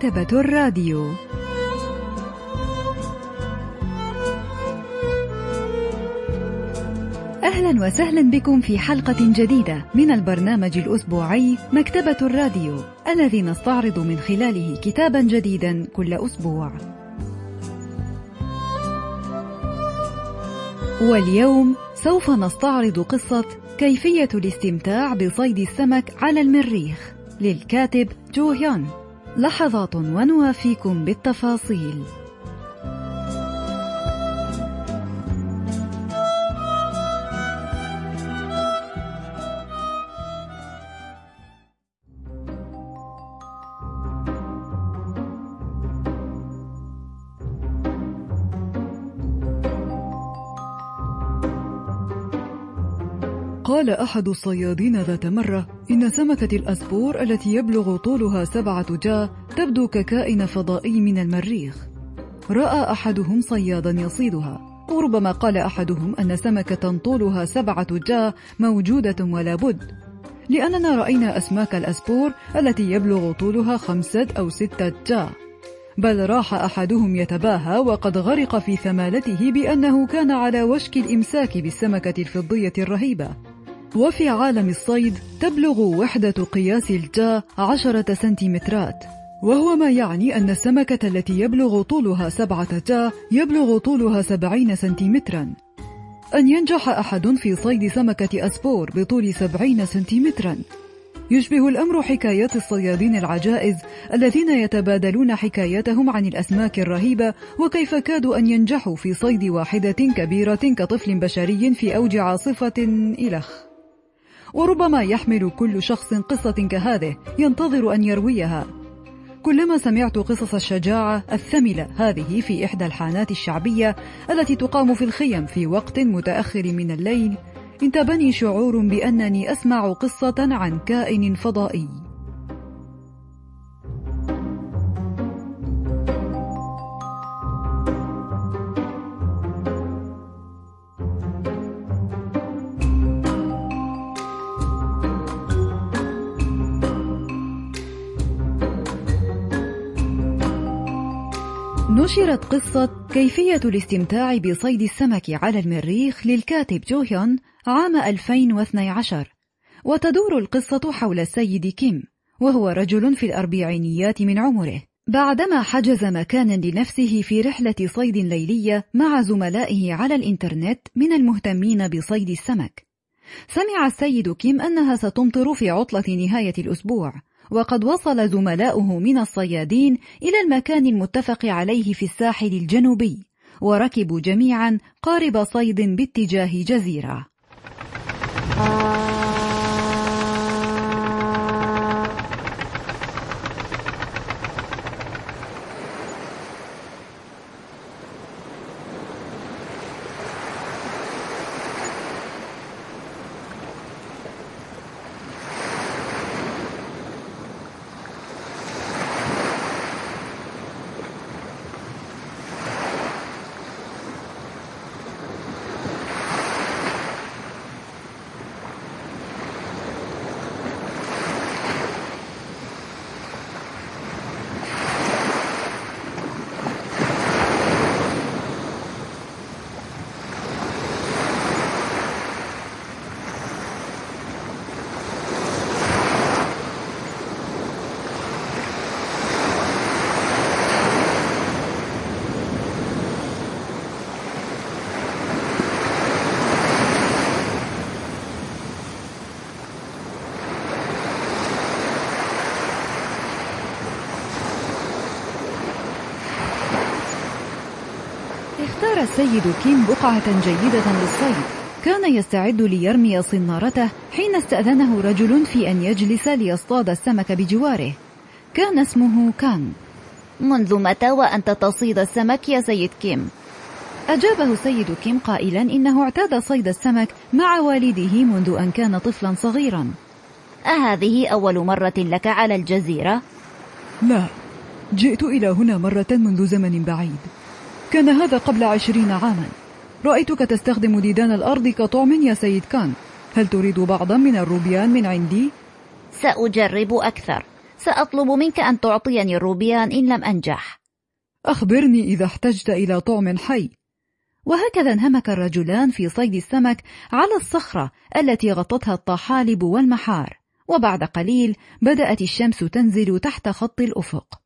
مكتبة الراديو أهلا وسهلا بكم في حلقة جديدة من البرنامج الأسبوعي مكتبة الراديو الذي نستعرض من خلاله كتابا جديدا كل أسبوع. واليوم سوف نستعرض قصة كيفية الاستمتاع بصيد السمك على المريخ للكاتب جو هيون. لحظات ونوافيكم بالتفاصيل. قال أحد الصيادين ذات مرة إن سمكة الأسبور التي يبلغ طولها سبعة جا تبدو ككائن فضائي من المريخ. رأى أحدهم صيادا يصيدها. وربما قال أحدهم أن سمكة طولها سبعة جا موجودة ولا بد. لأننا رأينا أسماك الأسبور التي يبلغ طولها خمسة أو ستة جا. بل راح أحدهم يتباهى وقد غرق في ثمالته بأنه كان على وشك الإمساك بالسمكة الفضية الرهيبة. وفي عالم الصيد تبلغ وحدة قياس الجا عشرة سنتيمترات. وهو ما يعني أن السمكة التي يبلغ طولها سبعة جا يبلغ طولها سبعين سنتيمترا. أن ينجح أحد في صيد سمكة أسبور بطول سبعين سنتيمترا. يشبه الأمر حكايات الصيادين العجائز الذين يتبادلون حكاياتهم عن الأسماك الرهيبة وكيف كادوا أن ينجحوا في صيد واحدة كبيرة كطفل بشري في أوج عاصفة إلخ. وربما يحمل كل شخص قصة كهذه ينتظر أن يرويها. كلما سمعت قصص الشجاعة الثملة هذه في إحدى الحانات الشعبية التي تقام في الخيم في وقت متأخر من الليل انتابني شعور بأنني أسمع قصة عن كائن فضائي. نشرت قصة كيفية الاستمتاع بصيد السمك على المريخ للكاتب جوهيون عام 2012 وتدور القصة حول السيد كيم وهو رجل في الأربعينيات من عمره. بعدما حجز مكانا لنفسه في رحلة صيد ليلية مع زملائه على الإنترنت من المهتمين بصيد السمك. سمع السيد كيم أنها ستمطر في عطلة نهاية الأسبوع وقد وصل زملاؤه من الصيادين إلى المكان المتفق عليه في الساحل الجنوبي وركبوا جميعا قارب صيد باتجاه جزيرة. اختار السيد كيم بقعة جيدة للصيد. كان يستعد ليرمي صنارته حين استأذنه رجل في أن يجلس ليصطاد السمك بجواره. كان اسمه كانغ منذ متى وأنت تصيد السمك يا سيد كيم؟ أجابه السيد كيم قائلا إنه اعتاد صيد السمك مع والده منذ أن كان طفلا صغيرا. أهذه أول مرة لك على الجزيرة؟ لا جئت إلى هنا مرة منذ زمن بعيد. كان هذا قبل عشرين عاما. رأيتك تستخدم ديدان الأرض كطعم يا سيد كان. هل تريد بعضا من الروبيان من عندي؟ سأجرب أكثر. سأطلب منك أن تعطيني الروبيان إن لم أنجح. أخبرني إذا احتجت إلى طعم حي. وهكذا انهمك الرجلان في صيد السمك على الصخرة التي غطتها الطحالب والمحار. وبعد قليل بدأت الشمس تنزل تحت خط الأفق.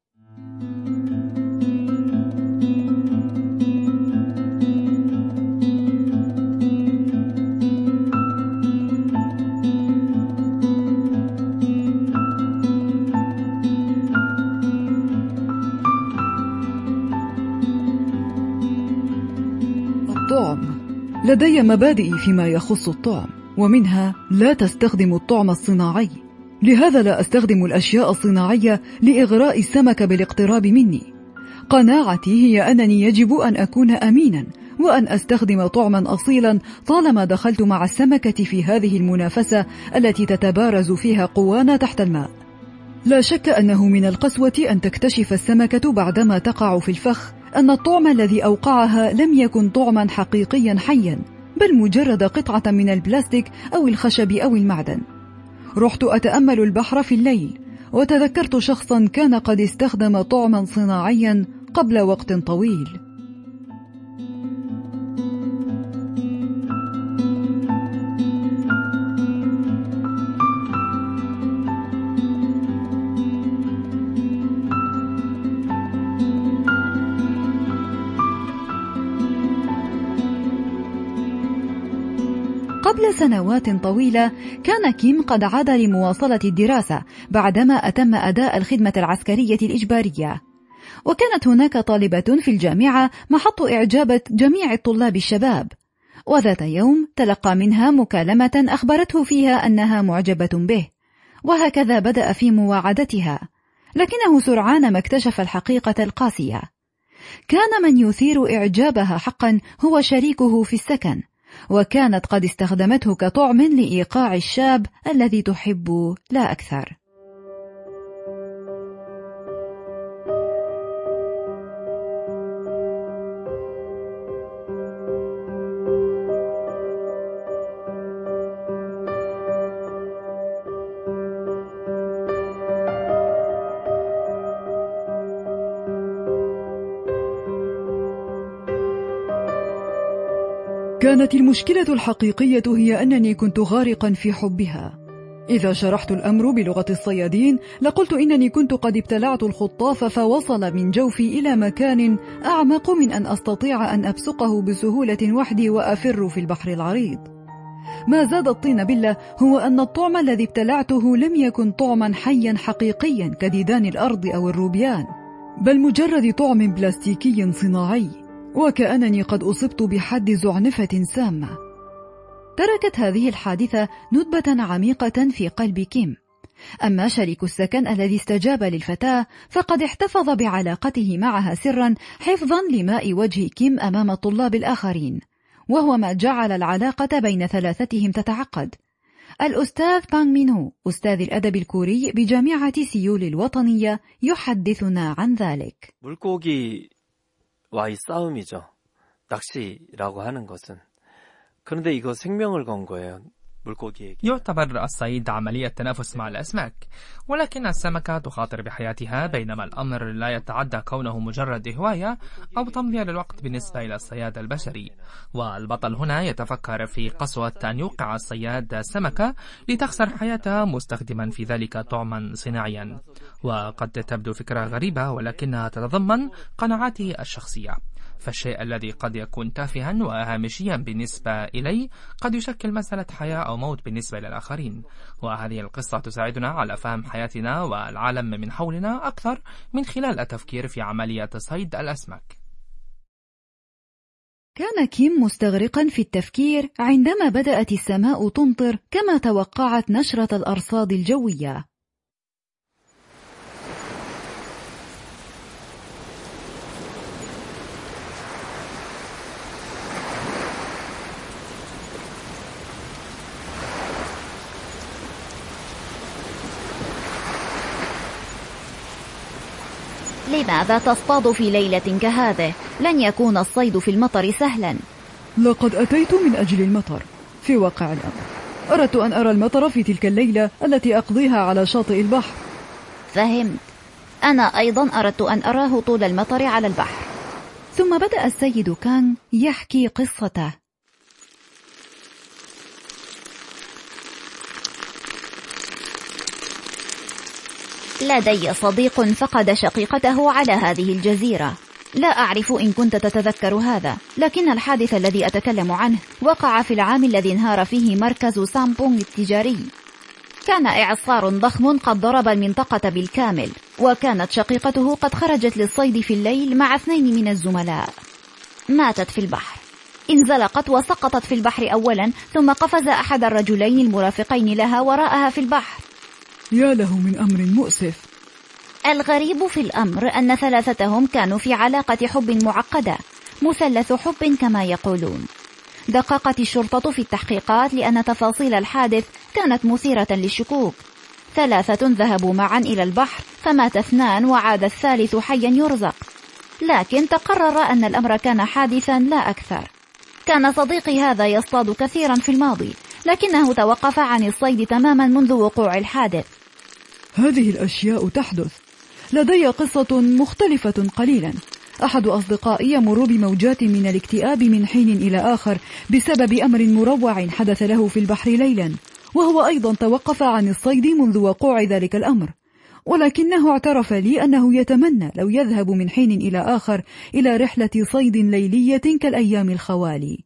الطعم. لدي مبادئ فيما يخص الطعم ومنها لا تستخدم الطعم الصناعي. لهذا لا أستخدم الأشياء الصناعية لإغراء السمك بالاقتراب مني. قناعتي هي أنني يجب أن أكون امينا وأن أستخدم طعما اصيلا طالما دخلت مع السمكة في هذه المنافسة التي تتبارز فيها قوانا تحت الماء. لا شك أنه من القسوة أن تكتشف السمكة بعدما تقع في الفخ. أن الطعم الذي أوقعها لم يكن طعما حقيقيا حيا بل مجرد قطعة من البلاستيك أو الخشب أو المعدن. رحت أتأمل البحر في الليل وتذكرت شخصا كان قد استخدم طعما صناعيا قبل وقت طويل. سنوات طويلة كان كيم قد عاد لمواصلة الدراسة بعدما أتم أداء الخدمة العسكرية الإجبارية. وكانت هناك طالبة في الجامعة محط إعجاب جميع الطلاب الشباب. وذات يوم تلقى منها مكالمة أخبرته فيها أنها معجبة به. وهكذا بدأ في مواعدتها. لكنه سرعان ما اكتشف الحقيقة القاسية. كان من يثير إعجابها حقا هو شريكه في السكن. وكانت قد استخدمته كطعم لإيقاع الشاب الذي تحب لا أكثر. كانت المشكلة الحقيقية هي أنني كنت غارقا في حبها. إذا شرحت الأمر بلغة الصيادين لقلت إنني كنت قد ابتلعت الخطاف فوصل من جوفي إلى مكان أعمق من أن أستطيع أن أبصقه بسهولة وحدي وأفر في البحر العريض. ما زاد الطين بلة هو أن الطعم الذي ابتلعته لم يكن طعما حيا حقيقيا كديدان الأرض أو الروبيان بل مجرد طعم بلاستيكي صناعي. وكأنني قد أصبت بحد زعنفة سامة. تركت هذه الحادثة ندبة عميقة في قلب كيم. أما شريك السكن الذي استجاب للفتاة فقد احتفظ بعلاقته معها سرا حفظا لماء وجه كيم أمام الطلاب الآخرين. وهو ما جعل العلاقة بين ثلاثتهم تتعقد. الأستاذ بانغ مينو أستاذ الأدب الكوري بجامعة سيول الوطنية يحدثنا عن ذلك. 와의 싸움이죠. 낚시라고 하는 것은. 그런데 이거 생명을 건 거예요. يعتبر الصيد عملية تنافس مع الأسماك ولكن السمكة تخاطر بحياتها بينما الأمر لا يتعدى كونه مجرد هواية أو تمضية للوقت بالنسبة إلى الصياد البشري. والبطل هنا يتفكر في قسوة أن يوقع الصياد سمكة لتخسر حياتها مستخدما في ذلك طعما صناعيا. وقد تبدو فكرة غريبة ولكنها تتضمن قناعاته الشخصية. فالشيء الذي قد يكون تافها وهامشيا بالنسبة إلي قد يشكل مسألة حياة أو موت بالنسبة للآخرين. وهذه القصة تساعدنا على فهم حياتنا والعالم من حولنا أكثر من خلال التفكير في عملية صيد الأسماك. كان كيم مستغرقا في التفكير عندما بدأت السماء تمطر كما توقعت نشرة الأرصاد الجوية. لماذا تصطاد في ليلة كهذه؟ لن يكون الصيد في المطر سهلا. لقد أتيت من أجل المطر. في واقع الأمر أردت أن أرى المطر في تلك الليلة التي أقضيها على شاطئ البحر. فهمت. أنا أيضا أردت أن أراه طول المطر على البحر. ثم بدأ السيد كان يحكي قصته. لدي صديق فقد شقيقته على هذه الجزيرة. لا أعرف إن كنت تتذكر هذا لكن الحادث الذي أتكلم عنه وقع في العام الذي انهار فيه مركز سامبونغ التجاري. كان إعصار ضخم قد ضرب المنطقة بالكامل وكانت شقيقته قد خرجت للصيد في الليل مع اثنين من الزملاء. ماتت في البحر. انزلقت وسقطت في البحر أولا ثم قفز أحد الرجلين المرافقين لها وراءها في البحر. يا له من أمر مؤسف. الغريب في الأمر أن ثلاثتهم كانوا في علاقة حب معقدة مثلث حب كما يقولون. دققت الشرطة في التحقيقات لأن تفاصيل الحادث كانت مثيرة للشكوك. ثلاثة ذهبوا معا إلى البحر فمات اثنان وعاد الثالث حيا يرزق. لكن تقرر أن الأمر كان حادثا لا أكثر. كان صديقي هذا يصطاد كثيرا في الماضي. لكنه توقف عن الصيد تماما منذ وقوع الحادث. هذه الأشياء تحدث. لدي قصة مختلفة قليلا. أحد أصدقائي يمر بموجات من الاكتئاب من حين إلى آخر بسبب أمر مروع حدث له في البحر ليلا وهو أيضا توقف عن الصيد منذ وقوع ذلك الأمر. ولكنه اعترف لي أنه يتمنى لو يذهب من حين إلى آخر إلى رحلة صيد ليلية كالأيام الخوالي.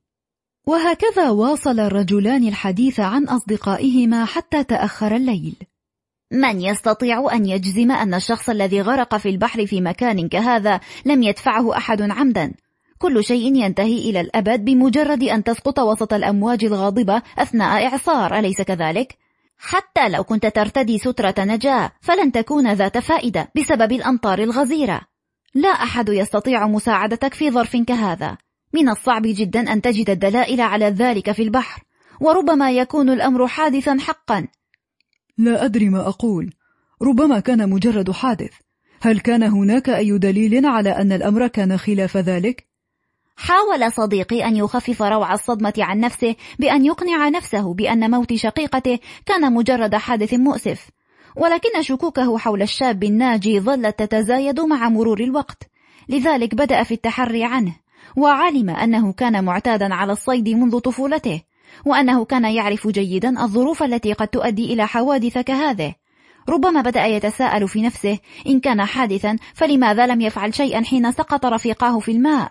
وهكذا واصل الرجلان الحديث عن أصدقائهما حتى تأخر الليل. من يستطيع أن يجزم أن الشخص الذي غرق في البحر في مكان كهذا لم يدفعه أحد عمدا؟ كل شيء ينتهي إلى الأبد بمجرد أن تسقط وسط الأمواج الغاضبة أثناء إعصار أليس كذلك؟ حتى لو كنت ترتدي سترة نجاة فلن تكون ذات فائدة بسبب الأمطار الغزيرة. لا أحد يستطيع مساعدتك في ظرف كهذا. من الصعب جدا أن تجد الدلائل على ذلك في البحر وربما يكون الأمر حادثا حقا. لا أدري ما أقول. ربما كان مجرد حادث. هل كان هناك أي دليل على أن الأمر كان خلاف ذلك؟ حاول صديقي أن يخفف روع الصدمة عن نفسه بأن يقنع نفسه بأن موت شقيقته كان مجرد حادث مؤسف. ولكن شكوكه حول الشاب الناجي ظلت تتزايد مع مرور الوقت. لذلك بدأ في التحري عنه. وعلم أنه كان معتادا على الصيد منذ طفولته وأنه كان يعرف جيدا الظروف التي قد تؤدي إلى حوادث كهذه. ربما بدأ يتساءل في نفسه إن كان حادثا فلماذا لم يفعل شيئا حين سقط رفيقاه في الماء؟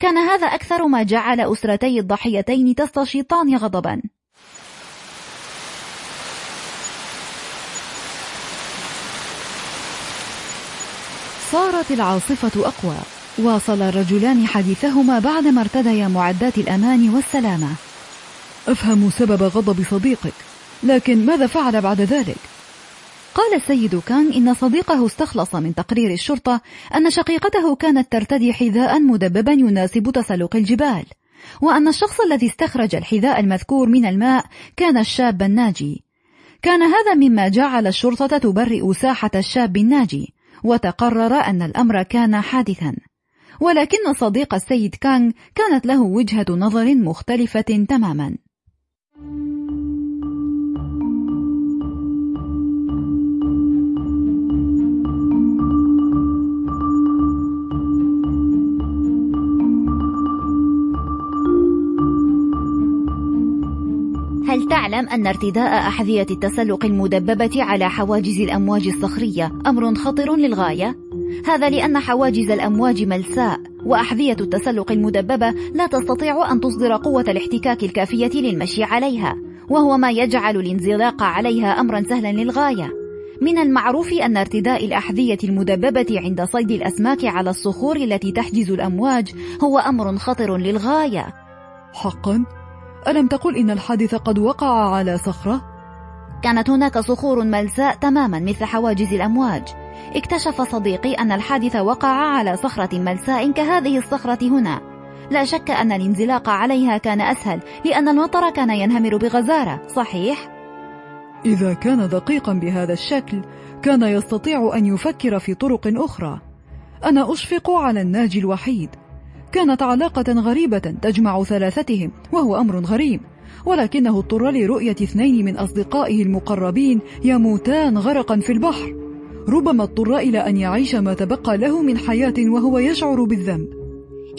كان هذا أكثر ما جعل أسرتي الضحيتين تستشيطان غضبا. صارت العاصفة أقوى. واصل الرجلان حديثهما بعدما ارتديا معدات الأمان والسلامة. أفهم سبب غضب صديقك لكن ماذا فعل بعد ذلك؟ قال السيد كان إن صديقه استخلص من تقرير الشرطة أن شقيقته كانت ترتدي حذاء مدببا يناسب تسلق الجبال وأن الشخص الذي استخرج الحذاء المذكور من الماء كان الشاب الناجي. كان هذا مما جعل الشرطة تبرئ ساحة الشاب الناجي وتقرر أن الأمر كان حادثا. ولكن صديق السيد كانغ كانت له وجهة نظر مختلفة تماما هل تعلم أن ارتداء أحذية التسلق المدببة على حواجز الأمواج الصخرية أمر خطر للغاية؟ هذا لأن حواجز الأمواج ملساء وأحذية التسلق المدببة لا تستطيع أن تصدر قوة الاحتكاك الكافية للمشي عليها وهو ما يجعل الانزلاق عليها أمرا سهلا للغاية من المعروف أن ارتداء الأحذية المدببة عند صيد الأسماك على الصخور التي تحجز الأمواج هو أمر خطر للغاية حقا؟ ألم تقل إن الحادث قد وقع على صخرة؟ كانت هناك صخور ملساء تماما مثل حواجز الأمواج اكتشف صديقي أن الحادث وقع على صخرة ملساء كهذه الصخرة هنا. لا شك أن الانزلاق عليها كان أسهل لأن المطر كان ينهمر بغزارة صحيح؟ إذا كان دقيقا بهذا الشكل كان يستطيع أن يفكر في طرق أخرى. أنا أشفق على الناجي الوحيد. كانت علاقة غريبة تجمع ثلاثتهم وهو أمر غريب. ولكنه اضطر لرؤية اثنين من أصدقائه المقربين يموتان غرقا في البحر. ربما اضطر إلى أن يعيش ما تبقى له من حياة وهو يشعر بالذنب.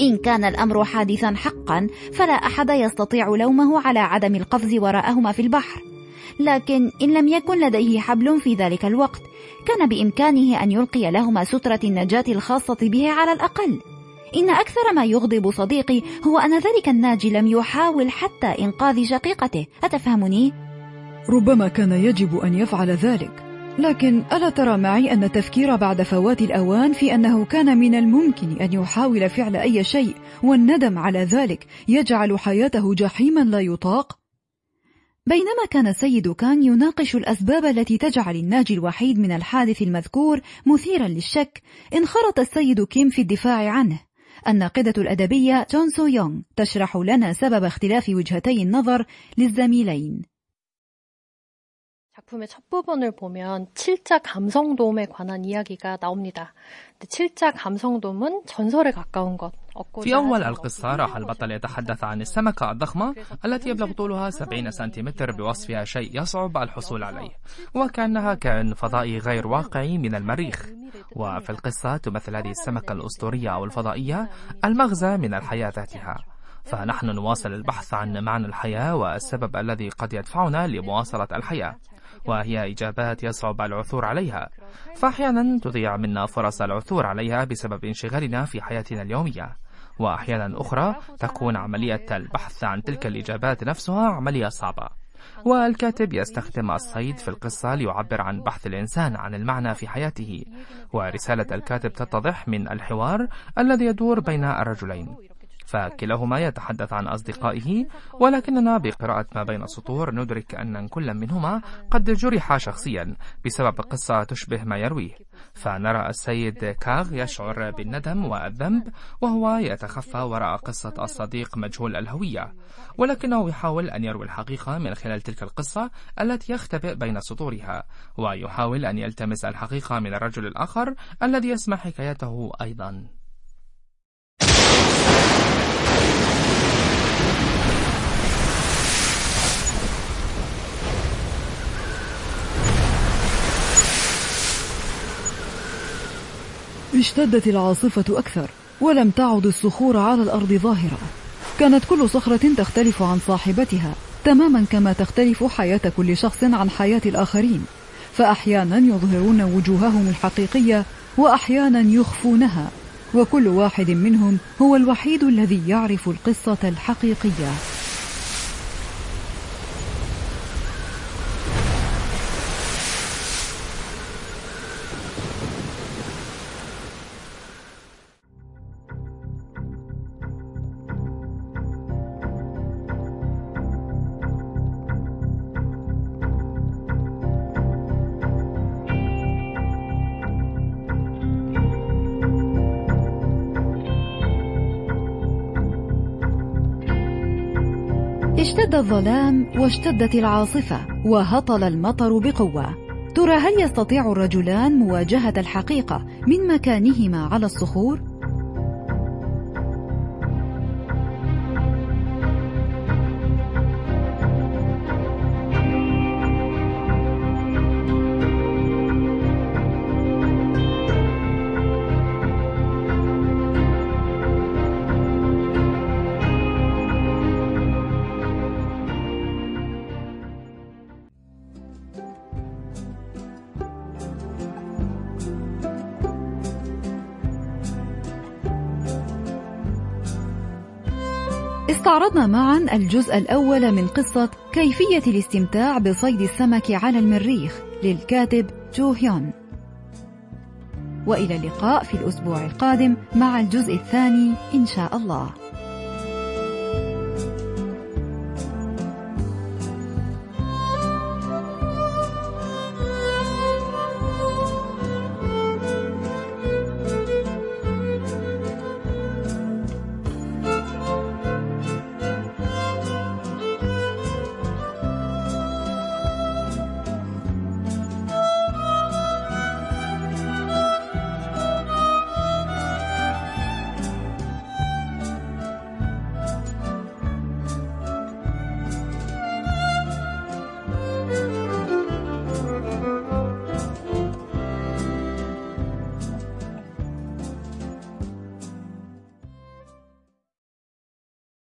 إن كان الأمر حادثا حقا فلا أحد يستطيع لومه على عدم القفز وراءهما في البحر. لكن إن لم يكن لديه حبل في ذلك الوقت كان بإمكانه أن يلقي لهما سترة النجاة الخاصة به على الأقل. إن أكثر ما يغضب صديقي هو أن ذلك الناجي لم يحاول حتى إنقاذ شقيقته. أتفهمني؟ ربما كان يجب أن يفعل ذلك. لكن ألا ترى معي أن التفكير بعد فوات الأوان في أنه كان من الممكن أن يحاول فعل أي شيء والندم على ذلك يجعل حياته جحيما لا يطاق؟ بينما كان السيد كان يناقش الأسباب التي تجعل الناجي الوحيد من الحادث المذكور مثيرا للشك انخرط السيد كيم في الدفاع عنه الناقدة الأدبية جون سو يونغ تشرح لنا سبب اختلاف وجهتي النظر للزميلين 작품의 첫 부분을 보면 칠자 감성돔에 관한 이야기가 나옵니다. 칠자 감성돔은 전설에 가까운 것. في أول القصة راح البطل يتحدث عن السمكة الضخمة التي يبلغ طولها 70 سنتيمتر بوصفها شيء يصعب الحصول عليه وكأنها كائن فضائي غير واقعي من المريخ وفي القصة تمثل هذه السمكة الأسطورية أو الفضائية المغزى من الحياة ذاتها فنحن نواصل البحث عن معنى الحياة والسبب الذي قد يدفعنا لمواصلة الحياة وهي إجابات يصعب العثور عليها. فأحيانا تضيع منا فرص العثور عليها بسبب انشغالنا في حياتنا اليومية. وأحيانا أخرى تكون عملية البحث عن تلك الإجابات نفسها عملية صعبة. والكاتب يستخدم الصيد في القصة ليعبر عن بحث الإنسان عن المعنى في حياته. ورسالة الكاتب تتضح من الحوار الذي يدور بين الرجلين. فكلاهما يتحدث عن أصدقائه ولكننا بقراءة ما بين السطور ندرك أن كل منهما قد جرح شخصيا بسبب قصة تشبه ما يرويه. فنرى السيد كاغ يشعر بالندم والذنب وهو يتخفى وراء قصة الصديق مجهول الهوية. ولكنه يحاول أن يروي الحقيقة من خلال تلك القصة التي يختبئ بين سطورها ويحاول أن يلتمس الحقيقة من الرجل الآخر الذي يسمع حكايته أيضا. اشتدت العاصفة أكثر ولم تعد الصخور على الأرض ظاهرة. كانت كل صخرة تختلف عن صاحبتها تماما كما تختلف حياة كل شخص عن حياة الآخرين. فأحيانا يظهرون وجوههم الحقيقية وأحيانا يخفونها. وكل واحد منهم هو الوحيد الذي يعرف القصة الحقيقية. اشتد الظلام واشتدت العاصفة وهطل المطر بقوة ترى هل يستطيع الرجلان مواجهة الحقيقة من مكانهما على الصخور؟ استعرضنا معا الجزء الأول من قصة كيفية الاستمتاع بصيد السمك على المريخ للكاتب جو هيون. وإلى اللقاء في الأسبوع القادم مع الجزء الثاني إن شاء الله.